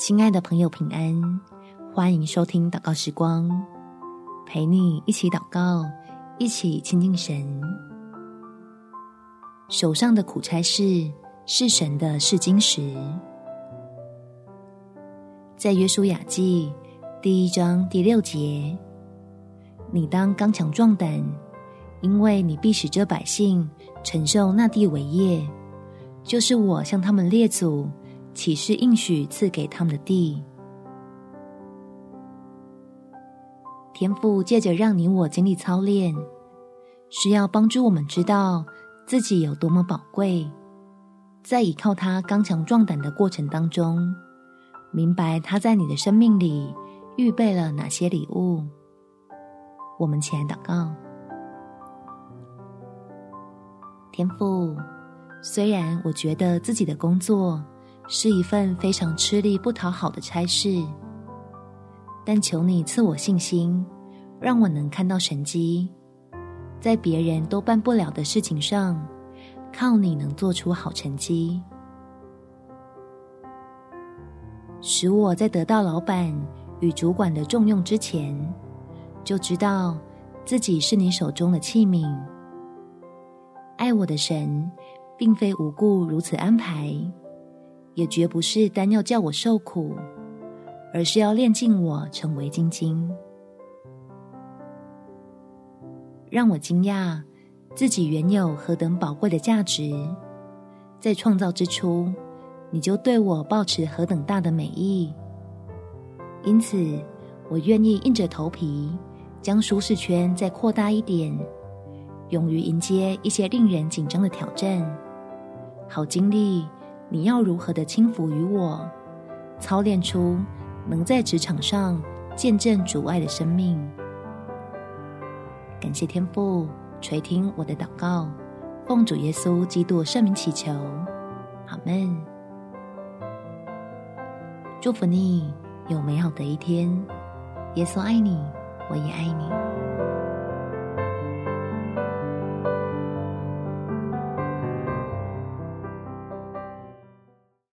亲爱的朋友，平安！欢迎收听祷告时光，陪你一起祷告，一起亲近神。手上的苦差事是神的试金石。在约书亚记第一章第六节，你当刚强壮胆，因为你必使这百姓承受那地为业，就是我向他们列祖起誓应许赐给他们的地。天父借着让你我经历操练，是要帮助我们知道自己有多么宝贵，在依靠他刚强壮胆的过程当中，明白他在你的生命里预备了哪些礼物。我们起来祷告，天赋，虽然我觉得自己的工作是一份非常吃力不讨好的差事。但求你赐我信心，让我能看到神迹，在别人都办不了的事情上，靠你能做出好成绩，使我在得到老板与主管的重用之前，就知道自己是你手中的器皿。爱我的神，并非无故如此安排，也绝不是单要叫我受苦。而是要炼尽我，成为精晶，让我惊讶自己原有何等宝贵的价值。在创造之初，你就对我抱持何等大的美意。因此，我愿意硬着头皮，将舒适圈再扩大一点，勇于迎接一些令人紧张的挑战，好经历你要如何的轻浮于我，操练出。能在职场上见证主爱的生命，感谢天父垂听我的祷告，奉主耶稣基督圣名祈求，阿门。祝福你有美好的一天，耶稣爱你，我也爱你。